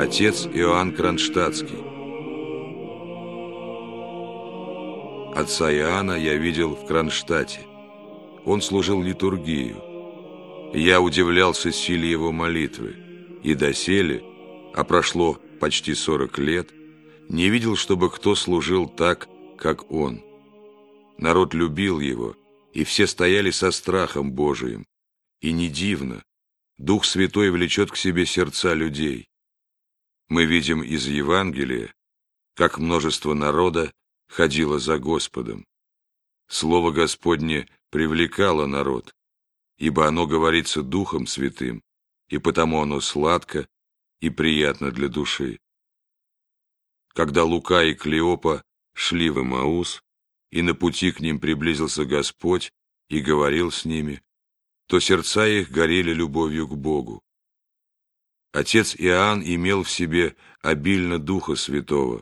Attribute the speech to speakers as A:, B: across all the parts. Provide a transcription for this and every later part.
A: Отец Иоанн Кронштадтский. Отца Иоанна я видел в Кронштадте. Он служил литургию. Я удивлялся силе его молитвы. И доселе, а прошло почти 40 лет, не видел, чтобы кто служил так, как он. Народ любил его, и все стояли со страхом Божиим. И не дивно, Дух Святой влечет к себе сердца людей. Мы видим из Евангелия, как множество народа ходило за Господом. Слово Господне привлекало народ, ибо оно говорится Духом Святым, и потому оно сладко и приятно для души. Когда Лука и Клеопа шли в Имаус, и на пути к ним приблизился Господь и говорил с ними, то сердца их горели любовью к Богу. Отец Иоанн имел в себе обильно Духа Святого,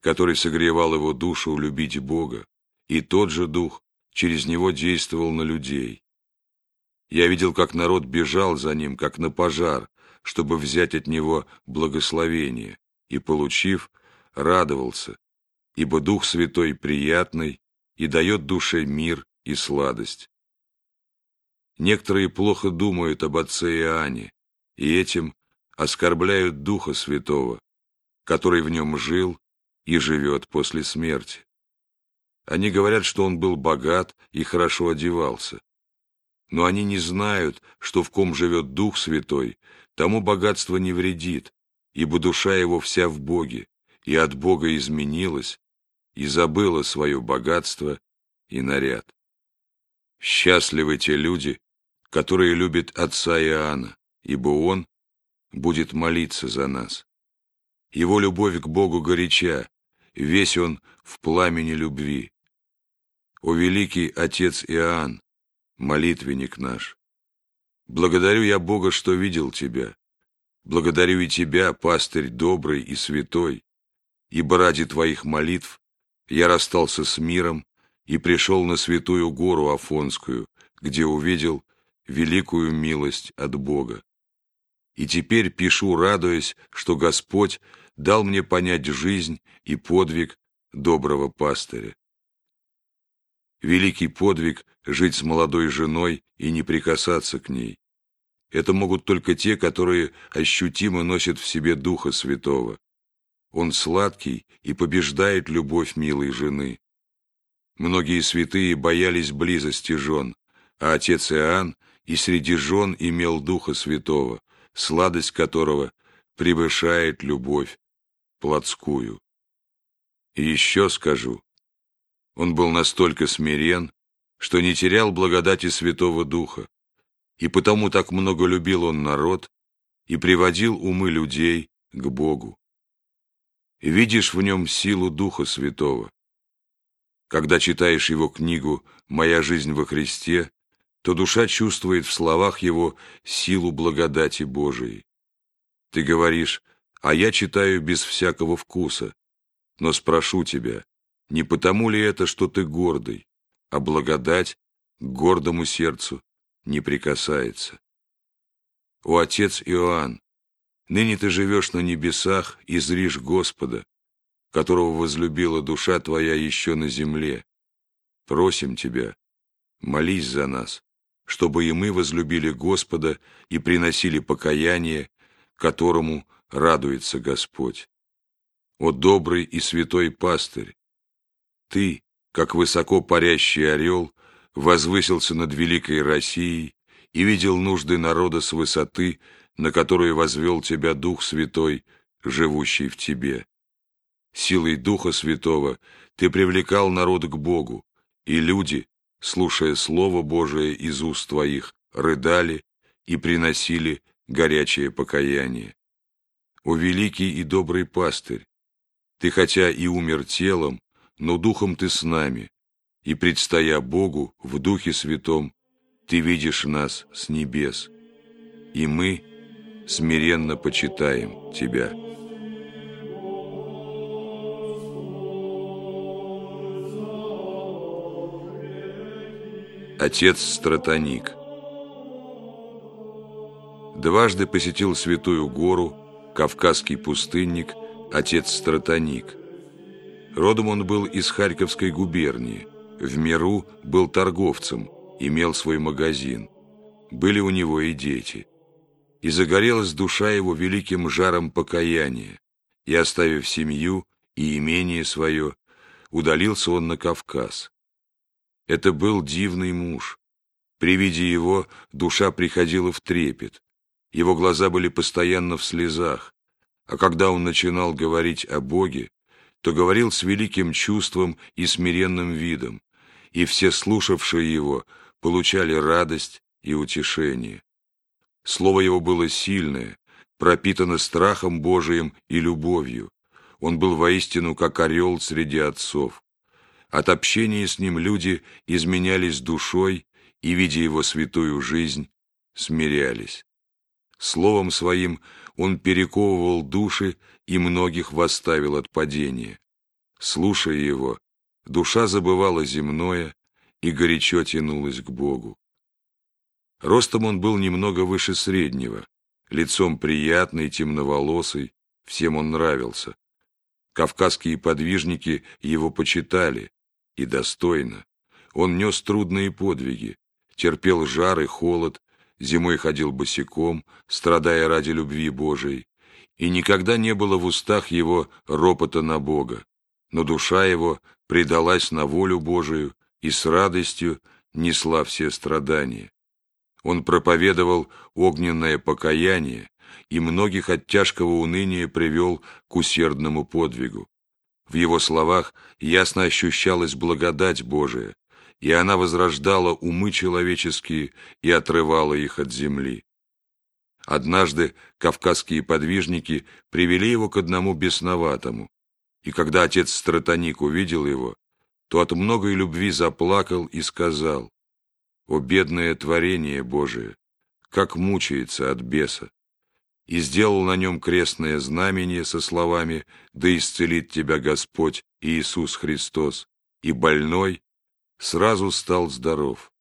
A: который согревал его душу любить Бога, и тот же Дух через него действовал на людей. Я видел, как народ бежал за ним, как на пожар, чтобы взять от него благословение, и, получив, радовался, ибо Дух Святой приятный и дает душе мир и сладость. Некоторые плохо думают об отце Иоанне, и этим оскорбляют Духа Святого, который в нем жил и живет после смерти. Они говорят, что он был богат и хорошо одевался. Но они не знают, что в ком живет Дух Святой, тому богатство не вредит, ибо душа его вся в Боге, и от Бога изменилась, и забыла свое богатство и наряд. Счастливы те люди, которые любят отца Иоанна, ибо он будет молиться за нас. Его любовь к Богу горяча, весь он в пламени любви. О великий Отец Иоанн, молитвенник наш! Благодарю я Бога, что видел тебя. Благодарю и тебя, пастырь добрый и святой, ибо ради твоих молитв я расстался с миром и пришел на святую гору Афонскую, где увидел великую милость от Бога. И теперь пишу, радуясь, что Господь дал мне понять жизнь и подвиг доброго пастыря. Великий подвиг — жить с молодой женой и не прикасаться к ней. Это могут только те, которые ощутимо носят в себе Духа Святого. Он сладкий и побеждает любовь милой жены. Многие святые боялись близости жен, а отец Иоанн и среди жен имел Духа Святого, сладость которого превышает любовь плотскую. И еще скажу, он был настолько смирен, что не терял благодати Святого Духа, и потому так много любил он народ и приводил умы людей к Богу. Видишь в нем силу Духа Святого. Когда читаешь его книгу «Моя жизнь во Христе», то душа чувствует в словах его силу благодати Божией. Ты говоришь, а я читаю без всякого вкуса, но спрошу тебя, не потому ли это, что ты гордый, а благодать гордому сердцу не прикасается? О, отец Иоанн, ныне ты живешь на небесах и зришь Господа, которого возлюбила душа твоя еще на земле. Просим тебя, молись за нас, чтобы и мы возлюбили Господа и приносили покаяние, которому радуется Господь. О добрый и святой пастырь! Ты, как высоко парящий орел, возвысился над великой Россией и видел нужды народа с высоты, на которую возвел тебя Дух Святой, живущий в тебе. Силой Духа Святого ты привлекал народ к Богу, и люди, слушая Слово Божие из уст твоих, рыдали и приносили горячее покаяние. О великий и добрый пастырь! Ты хотя и умер телом, но духом ты с нами, и, предстоя Богу в Духе Святом, ты видишь нас с небес, и мы смиренно почитаем Тебя. Отец Стратоник Дважды посетил Святую Гору, кавказский пустынник, отец Стратоник. Родом он был из Харьковской губернии, в миру был торговцем, имел свой магазин. Были у него и дети. И загорелась душа его великим жаром покаяния, и, оставив семью и имение свое, удалился он на Кавказ. Это был дивный муж. При виде его душа приходила в трепет. Его глаза были постоянно в слезах, а когда он начинал говорить о Боге, то говорил с великим чувством и смиренным видом, и все слушавшие его получали радость и утешение. Слово его было сильное, пропитано страхом Божиим и любовью. Он был воистину как орел среди отцов. От общения с ним люди изменялись душой и, видя его святую жизнь, смирялись. Словом своим он перековывал души и многих восставил от падения. Слушая его, душа забывала земное и горячо тянулась к Богу. Ростом он был немного выше среднего, лицом приятный, темноволосый, всем он нравился. Кавказские подвижники его почитали, и достойно. Он нес трудные подвиги, терпел жар и холод, зимой ходил босиком, страдая ради любви Божией, и никогда не было в устах его ропота на Бога, но душа его предалась на волю Божию и с радостью несла все страдания. Он проповедовал огненное покаяние и многих от тяжкого уныния привел к усердному подвигу. В его словах ясно ощущалась благодать Божия, и она возрождала умы человеческие и отрывала их от земли. Однажды кавказские подвижники привели его к одному бесноватому, и когда отец Стратоник увидел его, то от многой любви заплакал и сказал, «О, бедное творение Божие, как мучается от беса!» И сделал на нем крестное знамение со словами «Да исцелит тебя Господь Иисус Христос», и больной сразу стал здоров.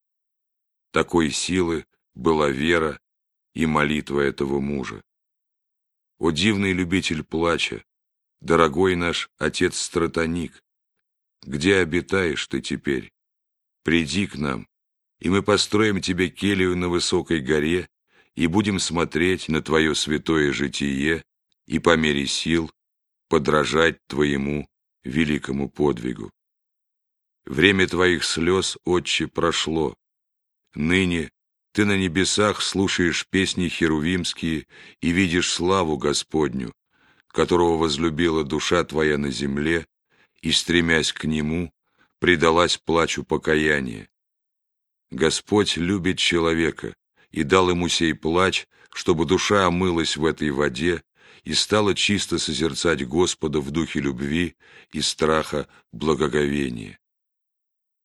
A: Такой силы была вера и молитва этого мужа. О дивный любитель плача, дорогой наш отец Стратоник, где обитаешь ты теперь? Приди к нам, и мы построим тебе келью на высокой горе и будем смотреть на твое святое житие и по мере сил подражать твоему великому подвигу. Время твоих слез, Отче, прошло. Ныне ты на небесах слушаешь песни херувимские и видишь славу Господню, которого возлюбила душа твоя на земле, и, стремясь к нему, предалась плачу покаяния. Господь любит человека и дал ему сей плач, чтобы душа омылась в этой воде и стала чисто созерцать Господа в духе любви и страха благоговения.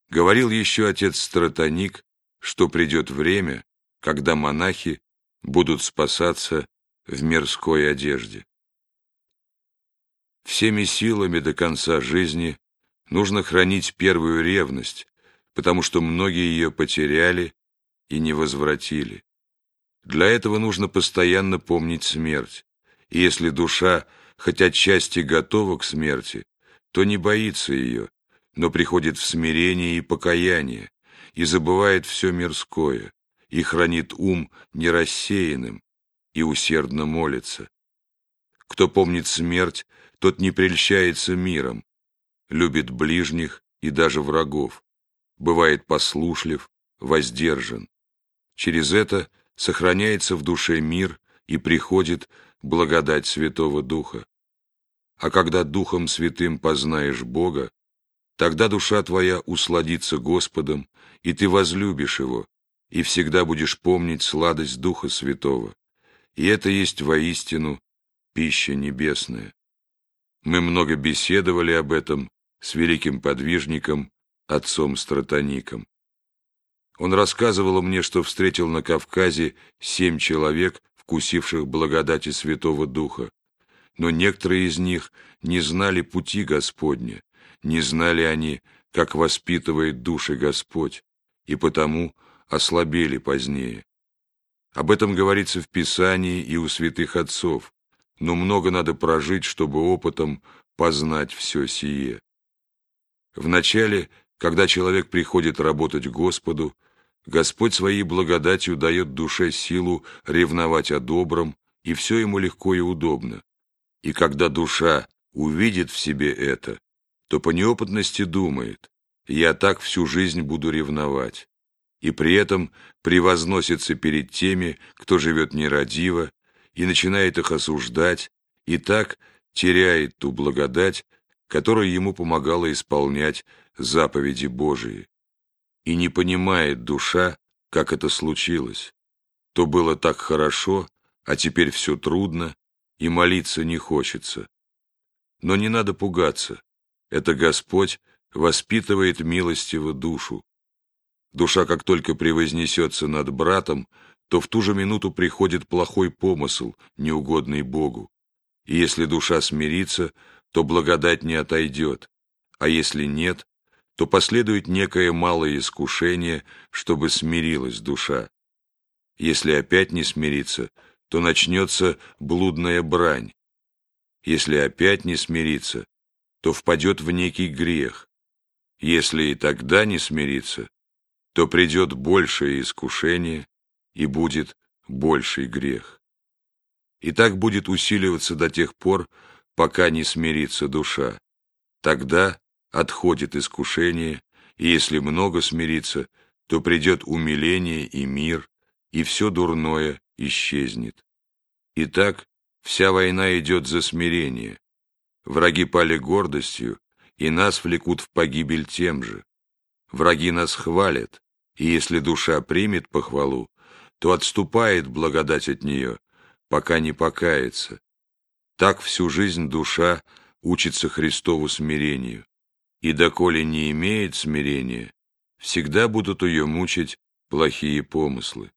A: Говорил еще отец Стратоник, что придет время, когда монахи будут спасаться в мирской одежде. Всеми силами до конца жизни нужно хранить первую ревность, потому что многие ее потеряли и не возвратили. Для этого нужно постоянно помнить смерть, и если душа хоть отчасти готова к смерти, то не боится ее, но приходит в смирение и покаяние, и забывает все мирское, и хранит ум нерассеянным, и усердно молится. Кто помнит смерть, тот не прельщается миром, любит ближних и даже врагов, бывает послушлив, воздержан. Через это сохраняется в душе мир и приходит благодать Святого Духа. А когда Духом Святым познаешь Бога, Тогда душа твоя усладится Господом, и ты возлюбишь Его, и всегда будешь помнить сладость Духа Святого. И это есть воистину пища небесная. Мы много беседовали об этом с великим подвижником, отцом Стратоником. Он рассказывал мне, что встретил на Кавказе семь человек, вкусивших благодати Святого Духа, но некоторые из них не знали пути Господня, не знали они, как воспитывает души Господь, и потому ослабели позднее. Об этом говорится в Писании и у святых отцов. но много надо прожить, чтобы опытом познать все сие. Вначале, когда человек приходит работать Господу, Господь своей благодатью дает душе силу ревновать о добром, и все ему легко и удобно. И когда душа увидит в себе это, то по неопытности думает, я так всю жизнь буду ревновать, и при этом превозносится перед теми, кто живет нерадиво, и начинает их осуждать, и так теряет ту благодать, которая ему помогала исполнять заповеди Божии. И не понимает душа, как это случилось. То было так хорошо, а теперь все трудно, и молиться не хочется. Но не надо пугаться. Это Господь воспитывает милостиво душу. Душа, как только превознесется над братом, то в ту же минуту приходит плохой помысл, неугодный Богу. И если душа смирится, то благодать не отойдет, а если нет, то последует некое малое искушение, чтобы смирилась душа. Если опять не смириться, то начнется блудная брань. Если опять не смириться, то впадет в некий грех. Если и тогда не смириться, то придет большее искушение и будет больший грех. И так будет усиливаться до тех пор, пока не смирится душа. Тогда отходит искушение, и если много смирится, то придет умиление и мир, и все дурное исчезнет. Итак, вся война идет за смирение. Враги пали гордостью, и нас влекут в погибель тем же. Враги нас хвалят, и если душа примет похвалу, то отступает благодать от нее, пока не покается. Так всю жизнь душа учится Христову смирению, и доколе не имеет смирения, всегда будут ее мучить плохие помыслы.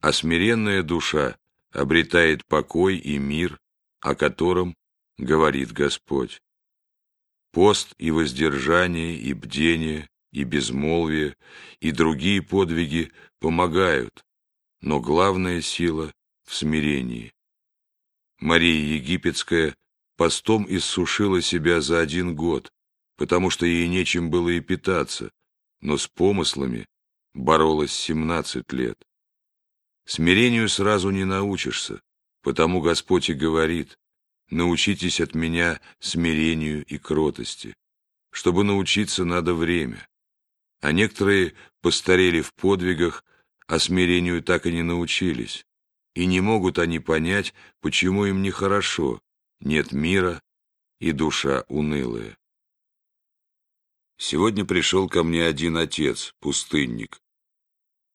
A: А смиренная душа обретает покой и мир, о котором говорит Господь. Пост и воздержание, и бдение, и безмолвие, и другие подвиги помогают, но главная сила в смирении. Мария Египетская постом иссушила себя за один год, потому что ей нечем было и питаться, но с помыслами боролась семнадцать лет. Смирению сразу не научишься, потому Господь и говорит, научитесь от меня смирению и кротости. Чтобы научиться, надо время. А некоторые постарели в подвигах, а смирению так и не научились. И не могут они понять, почему им нехорошо, нет мира и душа унылая. Сегодня пришел ко мне один отец, пустынник.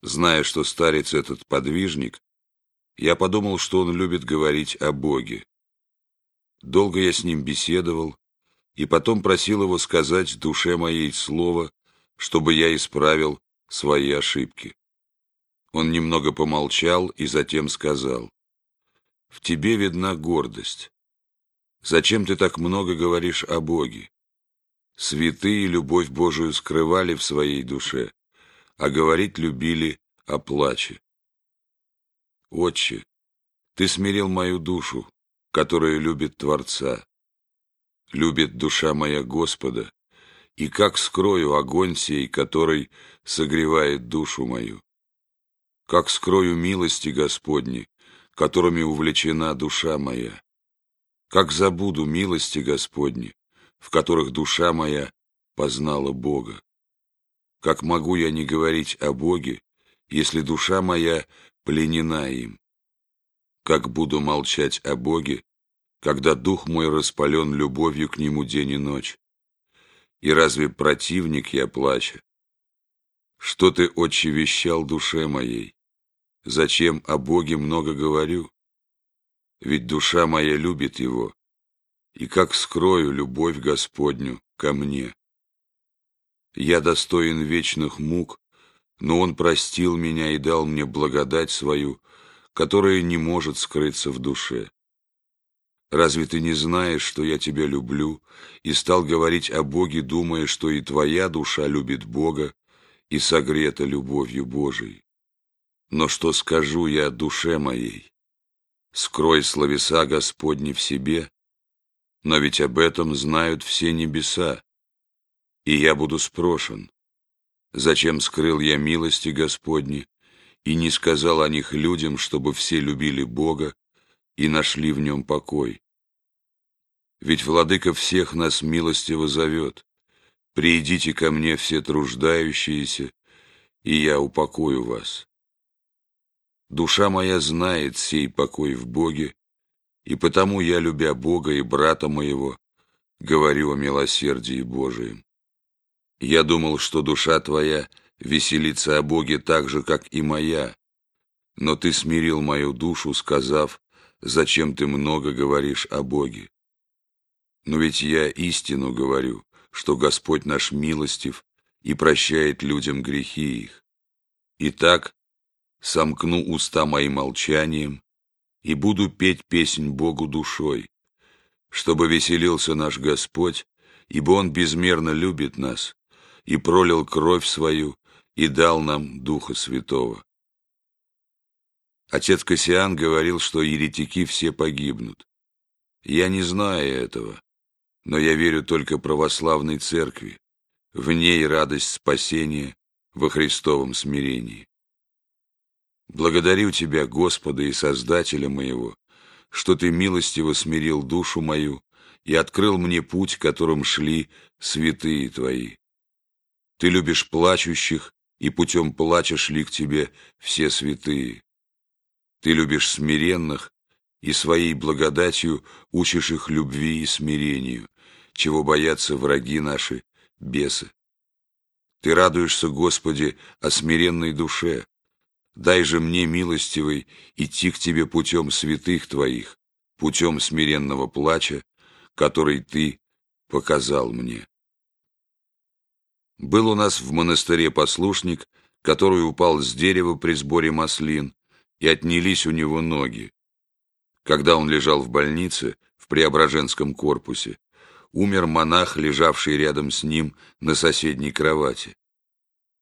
A: Зная, что старец этот подвижник, я подумал, что он любит говорить о Боге. Долго я с ним беседовал, и потом просил его сказать душе моей слово, чтобы я исправил свои ошибки. Он немного помолчал и затем сказал, «В тебе видна гордость. Зачем ты так много говоришь о Боге? Святые любовь Божию скрывали в своей душе, а говорить любили о плаче. Отче, ты смирил мою душу, которая любит Творца. Любит душа моя Господа, и как скрою огонь сей, который согревает душу мою? Как скрою милости Господни, которыми увлечена душа моя? Как забуду милости Господни, в которых душа моя познала Бога? Как могу я не говорить о Боге, если душа моя пленена им? Как буду молчать о Боге, когда дух мой распален любовью к Нему день и ночь? И разве противник я плача? Что ты, отче, вещал душе моей? Зачем о Боге много говорю? Ведь душа моя любит Его, и как скрою любовь Господню ко мне? Я достоин вечных мук, но Он простил меня и дал мне благодать свою, которая не может скрыться в душе. Разве ты не знаешь, что я тебя люблю, и стал говорить о Боге, думая, что и твоя душа любит Бога и согрета любовью Божией? Но что скажу я душе моей? скрой словеса Господни в себе, но ведь об этом знают все небеса, и я буду спрошен, зачем скрыл я милости Господни и не сказал о них людям, чтобы все любили Бога и нашли в нем покой. Ведь Владыка всех нас милостиво зовет. Приидите ко мне все труждающиеся, и я упокою вас. Душа моя знает сей покой в Боге, и потому я, любя Бога и брата моего, говорю о милосердии Божием. Я думал, что душа твоя веселится о Боге так же, как и моя, но ты смирил мою душу, сказав, зачем ты много говоришь о Боге. Но ведь я истину говорю, что Господь наш милостив и прощает людям грехи их. Итак, сомкну уста мои молчанием и буду петь песнь Богу душой, чтобы веселился наш Господь, ибо Он безмерно любит нас и пролил кровь свою и дал нам Духа Святого. Отец Кассиан говорил, что еретики все погибнут. Я не знаю этого, но я верю только православной церкви, в ней радость спасения во Христовом смирении. Благодарю Тебя, Господа и Создателя моего, что Ты милостиво смирил душу мою и открыл мне путь, которым шли святые Твои. Ты любишь плачущих, и путем плача шли к Тебе все святые. Ты любишь смиренных, и своей благодатью учишь их любви и смирению, чего боятся враги наши, бесы. Ты радуешься, Господи, о смиренной душе. Дай же мне, милостивый, идти к Тебе путем святых Твоих, путем смиренного плача, который Ты показал мне. Был у нас в монастыре послушник, который упал с дерева при сборе маслин, и отнялись у него ноги. Когда он лежал в больнице в Преображенском корпусе, умер монах, лежавший рядом с ним на соседней кровати.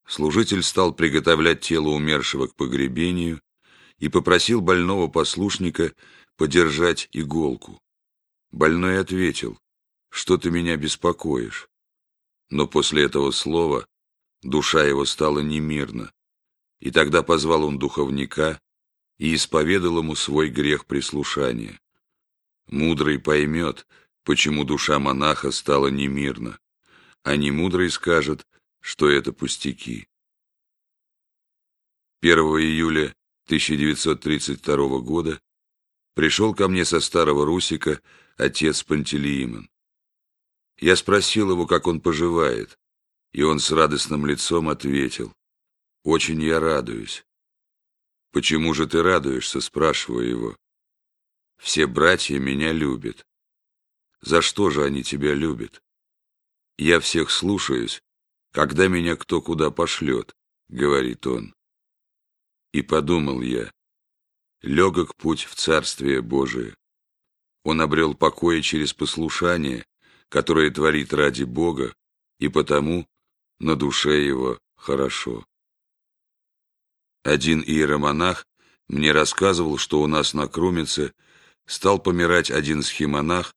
A: Служитель стал приготовлять тело умершего к погребению и попросил больного послушника подержать иголку. Больной ответил, что ты меня беспокоишь. Но после этого слова душа его стала немирна, и тогда позвал он духовника и исповедал ему свой грех прислушания. Мудрый поймет, почему душа монаха стала немирна, а немудрый скажет, что это пустяки. 1 июля 1932 года пришел ко мне со старого Русика отец Пантелеимон. Я спросил его, как он поживает, и он с радостным лицом ответил, «Очень я радуюсь». «Почему же ты радуешься?» – спрашиваю его. «Все братья меня любят. За что же они тебя любят? Я всех слушаюсь, когда меня кто куда пошлет, говорит он. И подумал я, легок путь в Царствие Божие. Он обрел покой через послушание, которое творит ради Бога, и потому на душе его хорошо. Один иеромонах мне рассказывал, что у нас на Крумице стал помирать один схимонах,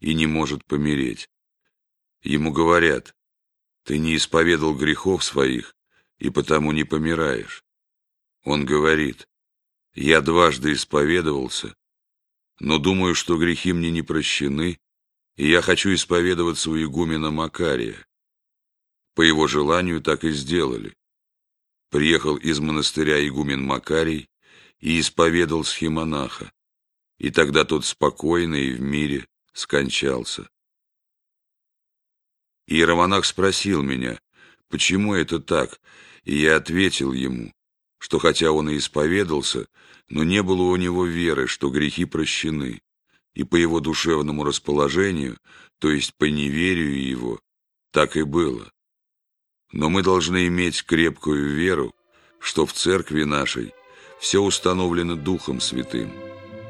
A: и не может помереть. Ему говорят, ты не исповедал грехов своих, и потому не помираешь. Он говорит, я дважды исповедовался, но думаю, что грехи мне не прощены, и я хочу исповедоваться у игумена Макария. По его желанию так и сделали. Приехал из монастыря игумен Макарий и исповедал схимонаха, и тогда тот спокойно и в мире скончался. Иеромонах спросил меня, почему это так, и я ответил ему, что хотя он и исповедался, но не было у него веры, что грехи прощены, и по его душевному расположению, то есть по неверию его, так и было. Но мы должны иметь крепкую веру, что в церкви нашей все установлено Духом Святым,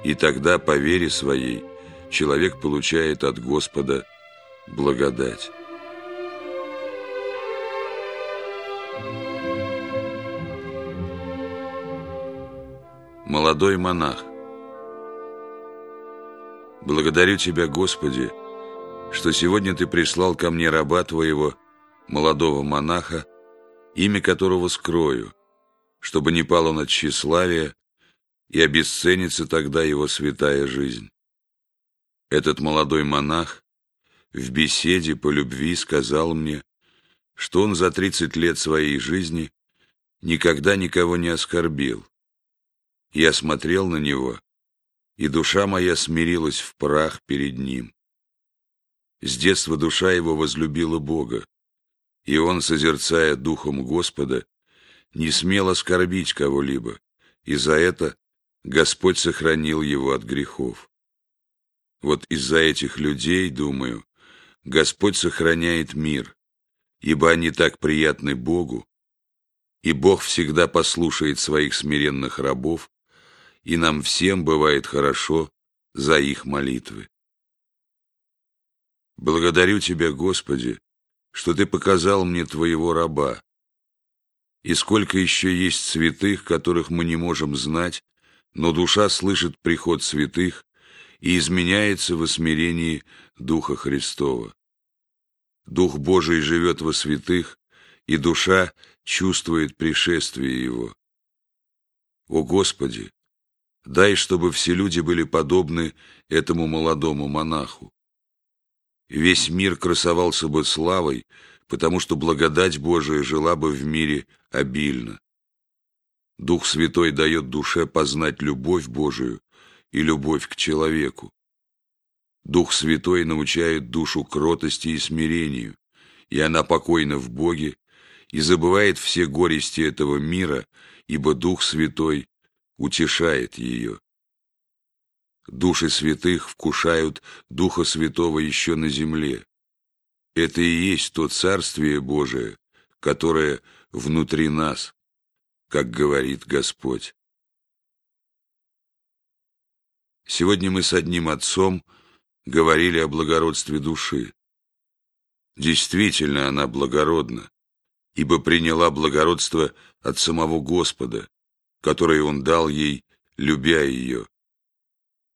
A: и тогда по вере своей человек получает от Господа благодать. Молодой монах Благодарю Тебя, Господи, что сегодня Ты прислал ко мне раба Твоего, молодого монаха, имя которого скрою, чтобы не пало на тщеславие и обесценится тогда его святая жизнь. Этот молодой монах в беседе по любви сказал мне, что он за тридцать лет своей жизни никогда никого не оскорбил. Я смотрел на него, и душа моя смирилась в прах перед ним. С детства душа его возлюбила Бога, и он, созерцая духом Господа, не смел оскорбить кого-либо, и за это Господь сохранил его от грехов. Вот из-за этих людей, думаю, Господь сохраняет мир, ибо они так приятны Богу, и Бог всегда послушает своих смиренных рабов, и нам всем бывает хорошо за их молитвы. Благодарю Тебя, Господи, что Ты показал мне Твоего раба, и сколько еще есть святых, которых мы не можем знать, но душа слышит приход святых и изменяется в смирении Духа Христова. Дух Божий живет во святых, и душа чувствует пришествие Его. О Господи, дай, чтобы все люди были подобны этому молодому монаху. Весь мир красовался бы славой, потому что благодать Божия жила бы в мире обильно. Дух Святой дает душе познать любовь Божию и любовь к человеку. Дух Святой научает душу кротости и смирению, и она покойна в Боге и забывает все горести этого мира, ибо Дух Святой утешает ее. Души святых вкушают Духа Святого еще на земле. Это и есть то Царствие Божие, которое внутри нас, как говорит Господь. Сегодня мы с одним отцом говорили о благородстве души. Действительно, она благородна, ибо приняла благородство от самого Господа, которое Он дал ей, любя ее.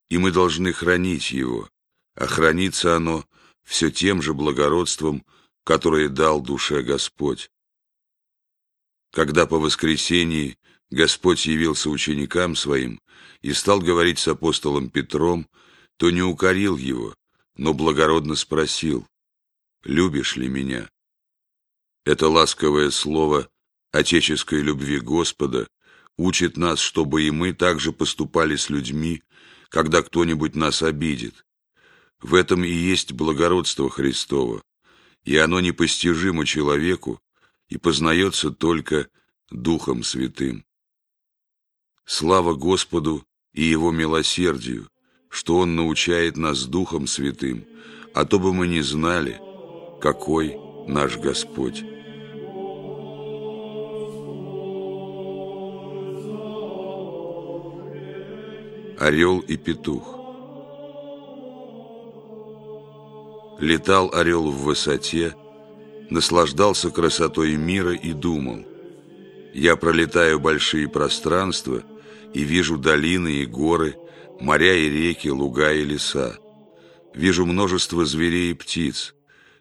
A: И мы должны хранить его, а хранится оно все тем же благородством, которое дал душе Господь. Когда по воскресении Господь явился ученикам своим и стал говорить с апостолом Петром, то не укорил его, но благородно спросил, «Любишь ли меня?» Это ласковое слово отеческой любви Господа учит нас, чтобы и мы также поступали с людьми, когда кто-нибудь нас обидит. В этом и есть благородство Христово, и оно непостижимо человеку и познается только Духом Святым. Слава Господу и Его милосердию, что Он научает нас Духом Святым, а то бы мы не знали, какой наш Господь. Орел и петух Летал орел в высоте, наслаждался красотой мира и думал. Я пролетаю большие пространства и вижу долины и горы, моря и реки, луга и леса. Вижу множество зверей и птиц,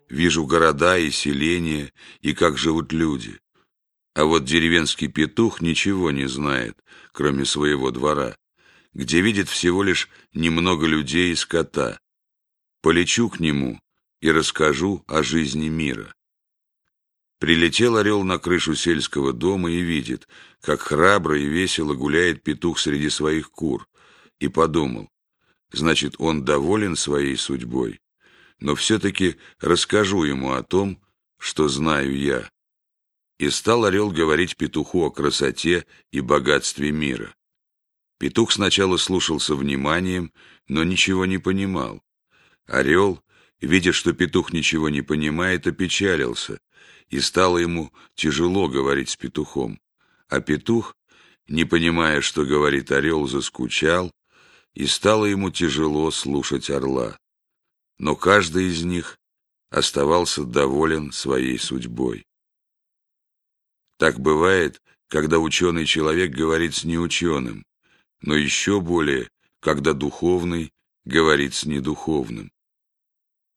A: вижу города и селения, и как живут люди. А вот деревенский петух ничего не знает, кроме своего двора где видит всего лишь немного людей и скота. Полечу к нему и расскажу о жизни мира. Прилетел орел на крышу сельского дома и видит, как храбро и весело гуляет петух среди своих кур, и подумал, значит, он доволен своей судьбой, но все-таки расскажу ему о том, что знаю я. И стал орел говорить петуху о красоте и богатстве мира. Петух сначала слушал со вниманием, но ничего не понимал. Орел, видя, что петух ничего не понимает, опечалился, и стало ему тяжело говорить с петухом. А петух, не понимая, что говорит орел, заскучал, и стало ему тяжело слушать орла. Но каждый из них оставался доволен своей судьбой. Так бывает, когда ученый человек говорит с неученым, но еще более, когда духовный говорит с недуховным.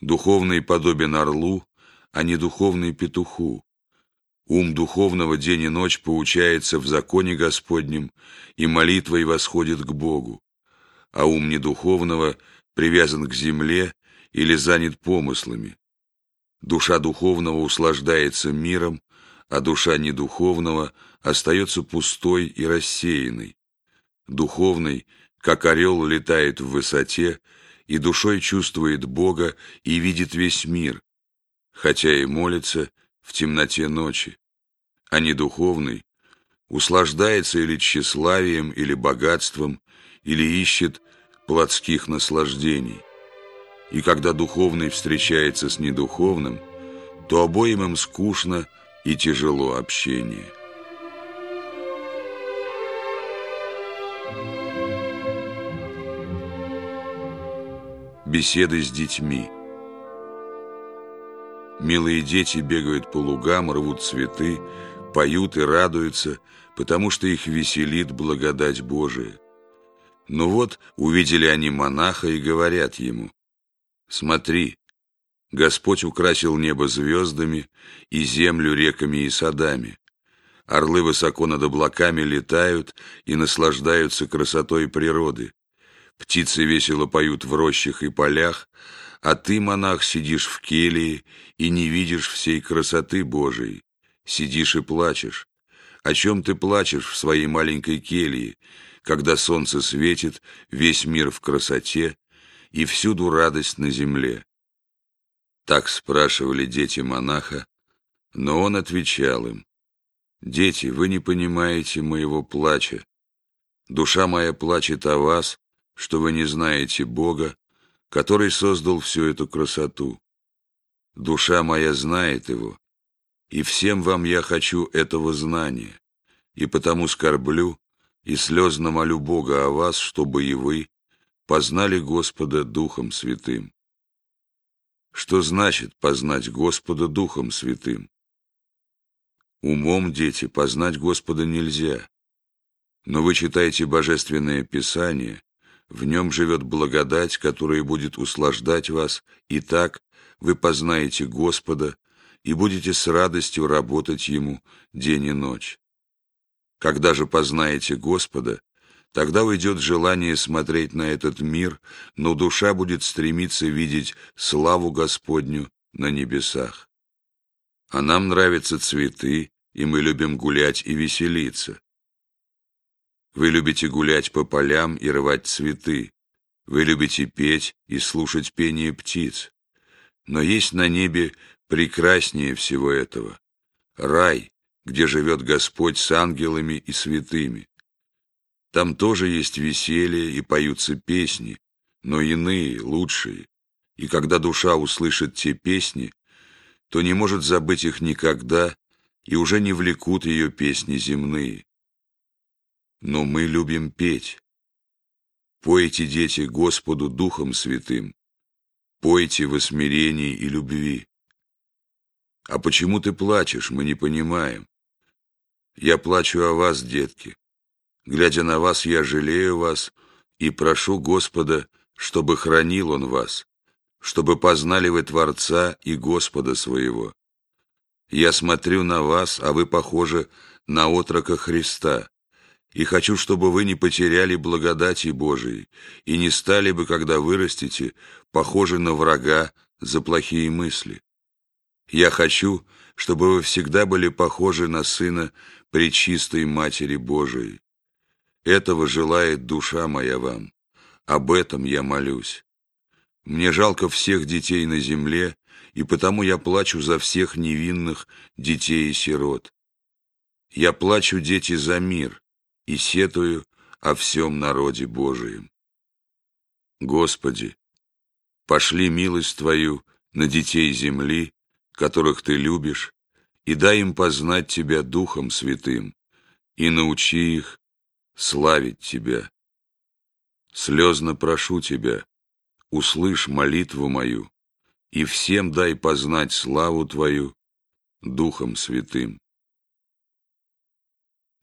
A: Духовный подобен орлу, а не духовный петуху. Ум духовного день и ночь поучается в законе Господнем, и молитвой восходит к Богу, а ум недуховного привязан к земле или занят помыслами. Душа духовного услаждается миром, а душа недуховного остается пустой и рассеянной. Духовный, как орел, летает в высоте, и душой чувствует Бога и видит весь мир, хотя и молится в темноте ночи, а не духовный, услаждается или тщеславием, или богатством, или ищет плотских наслаждений. И когда духовный встречается с недуховным, то обоим им скучно и тяжело общение. Беседы с детьми Милые дети бегают по лугам, рвут цветы, поют и радуются, потому что их веселит благодать Божия. Но вот увидели они монаха и говорят ему, «Смотри, Господь украсил небо звездами и землю реками и садами. Орлы высоко над облаками летают и наслаждаются красотой природы. Птицы весело поют в рощах и полях, а ты, монах, сидишь в келье и не видишь всей красоты Божией. Сидишь и плачешь. О чем ты плачешь в своей маленькой келье, когда солнце светит, весь мир в красоте и всюду радость на земле? Так спрашивали дети монаха, но он отвечал им, «Дети, вы не понимаете моего плача. Душа моя плачет о вас, что вы не знаете Бога, который создал всю эту красоту. Душа моя знает Его, и всем вам я хочу этого знания, и потому скорблю и слезно молю Бога о вас, чтобы и вы познали Господа Духом Святым. Что значит познать Господа Духом Святым? Умом, дети, познать Господа нельзя. Но вы читаете Божественное Писание, в нем живет благодать, которая будет услаждать вас, и так вы познаете Господа и будете с радостью работать Ему день и ночь. Когда же познаете Господа, Тогда уйдет желание смотреть на этот мир, но душа будет стремиться видеть славу Господню на небесах. А нам нравятся цветы, и мы любим гулять и веселиться. Вы любите гулять по полям и рвать цветы. Вы любите петь и слушать пение птиц. Но есть на небе прекраснее всего этого. Рай, где живет Господь с ангелами и святыми. Там тоже есть веселье и поются песни, но иные, лучшие. И когда душа услышит те песни, то не может забыть их никогда, и уже не влекут ее песни земные. Но мы любим петь. Пойте, дети, Господу Духом Святым, пойте в смирении и любви. А почему ты плачешь, мы не понимаем. Я плачу о вас, детки, Глядя на вас, я жалею вас и прошу Господа, чтобы хранил Он вас, чтобы познали вы Творца и Господа своего. Я смотрю на вас, а вы похожи на отрока Христа, и хочу, чтобы вы не потеряли благодати Божией и не стали бы, когда вырастете, похожи на врага за плохие мысли. Я хочу, чтобы вы всегда были похожи на Сына Пречистой Матери Божией. Этого желает душа моя вам. Об этом я молюсь. Мне жалко всех детей на земле, и потому я плачу за всех невинных детей и сирот. Я плачу, дети, за мир и сетую о всем народе Божием. Господи, пошли милость Твою на детей земли, которых Ты любишь, и дай им познать Тебя Духом Святым, и научи их славить Тебя. Слезно прошу Тебя, услышь молитву мою, и всем дай познать славу Твою Духом Святым.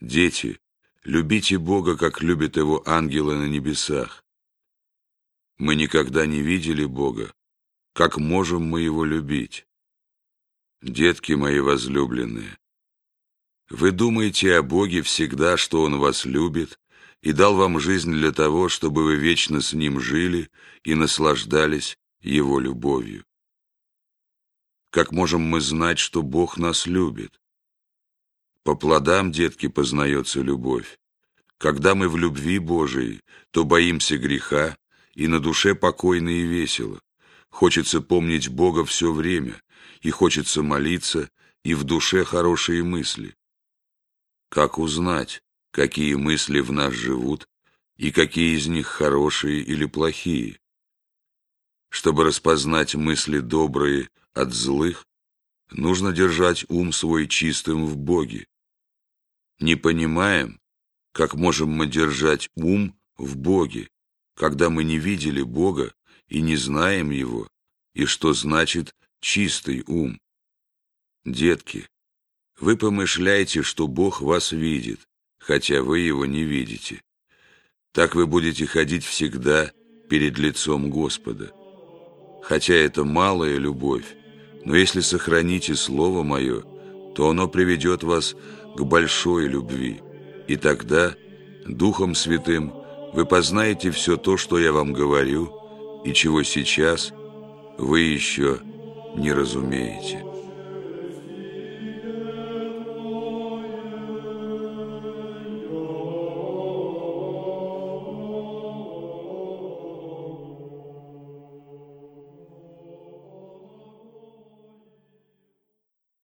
A: Дети, любите Бога, как любят Его ангелы на небесах. Мы никогда не видели Бога. Как можем мы Его любить? Детки мои возлюбленные, вы думаете о Боге всегда, что Он вас любит, и дал вам жизнь для того, чтобы вы вечно с Ним жили и наслаждались Его любовью. Как можем мы знать, что Бог нас любит? По плодам, детки, познается любовь. Когда мы в любви Божией, то боимся греха, и на душе покойно и весело. Хочется помнить Бога все время, и хочется молиться, и в душе хорошие мысли. Как узнать, какие мысли в нас живут и какие из них хорошие или плохие. Чтобы распознать мысли добрые от злых, нужно держать ум свой чистым в Боге. Не понимаем, как можем мы держать ум в Боге, когда мы не видели Бога и не знаем Его, и что значит чистый ум. Детки, вы помышляете, что Бог вас видит, хотя вы его не видите. Так вы будете ходить всегда перед лицом Господа. Хотя это малая любовь, но если сохраните Слово Мое, то оно приведет вас к большой любви, и тогда Духом Святым вы познаете все то, что я вам говорю, и чего сейчас вы еще не разумеете».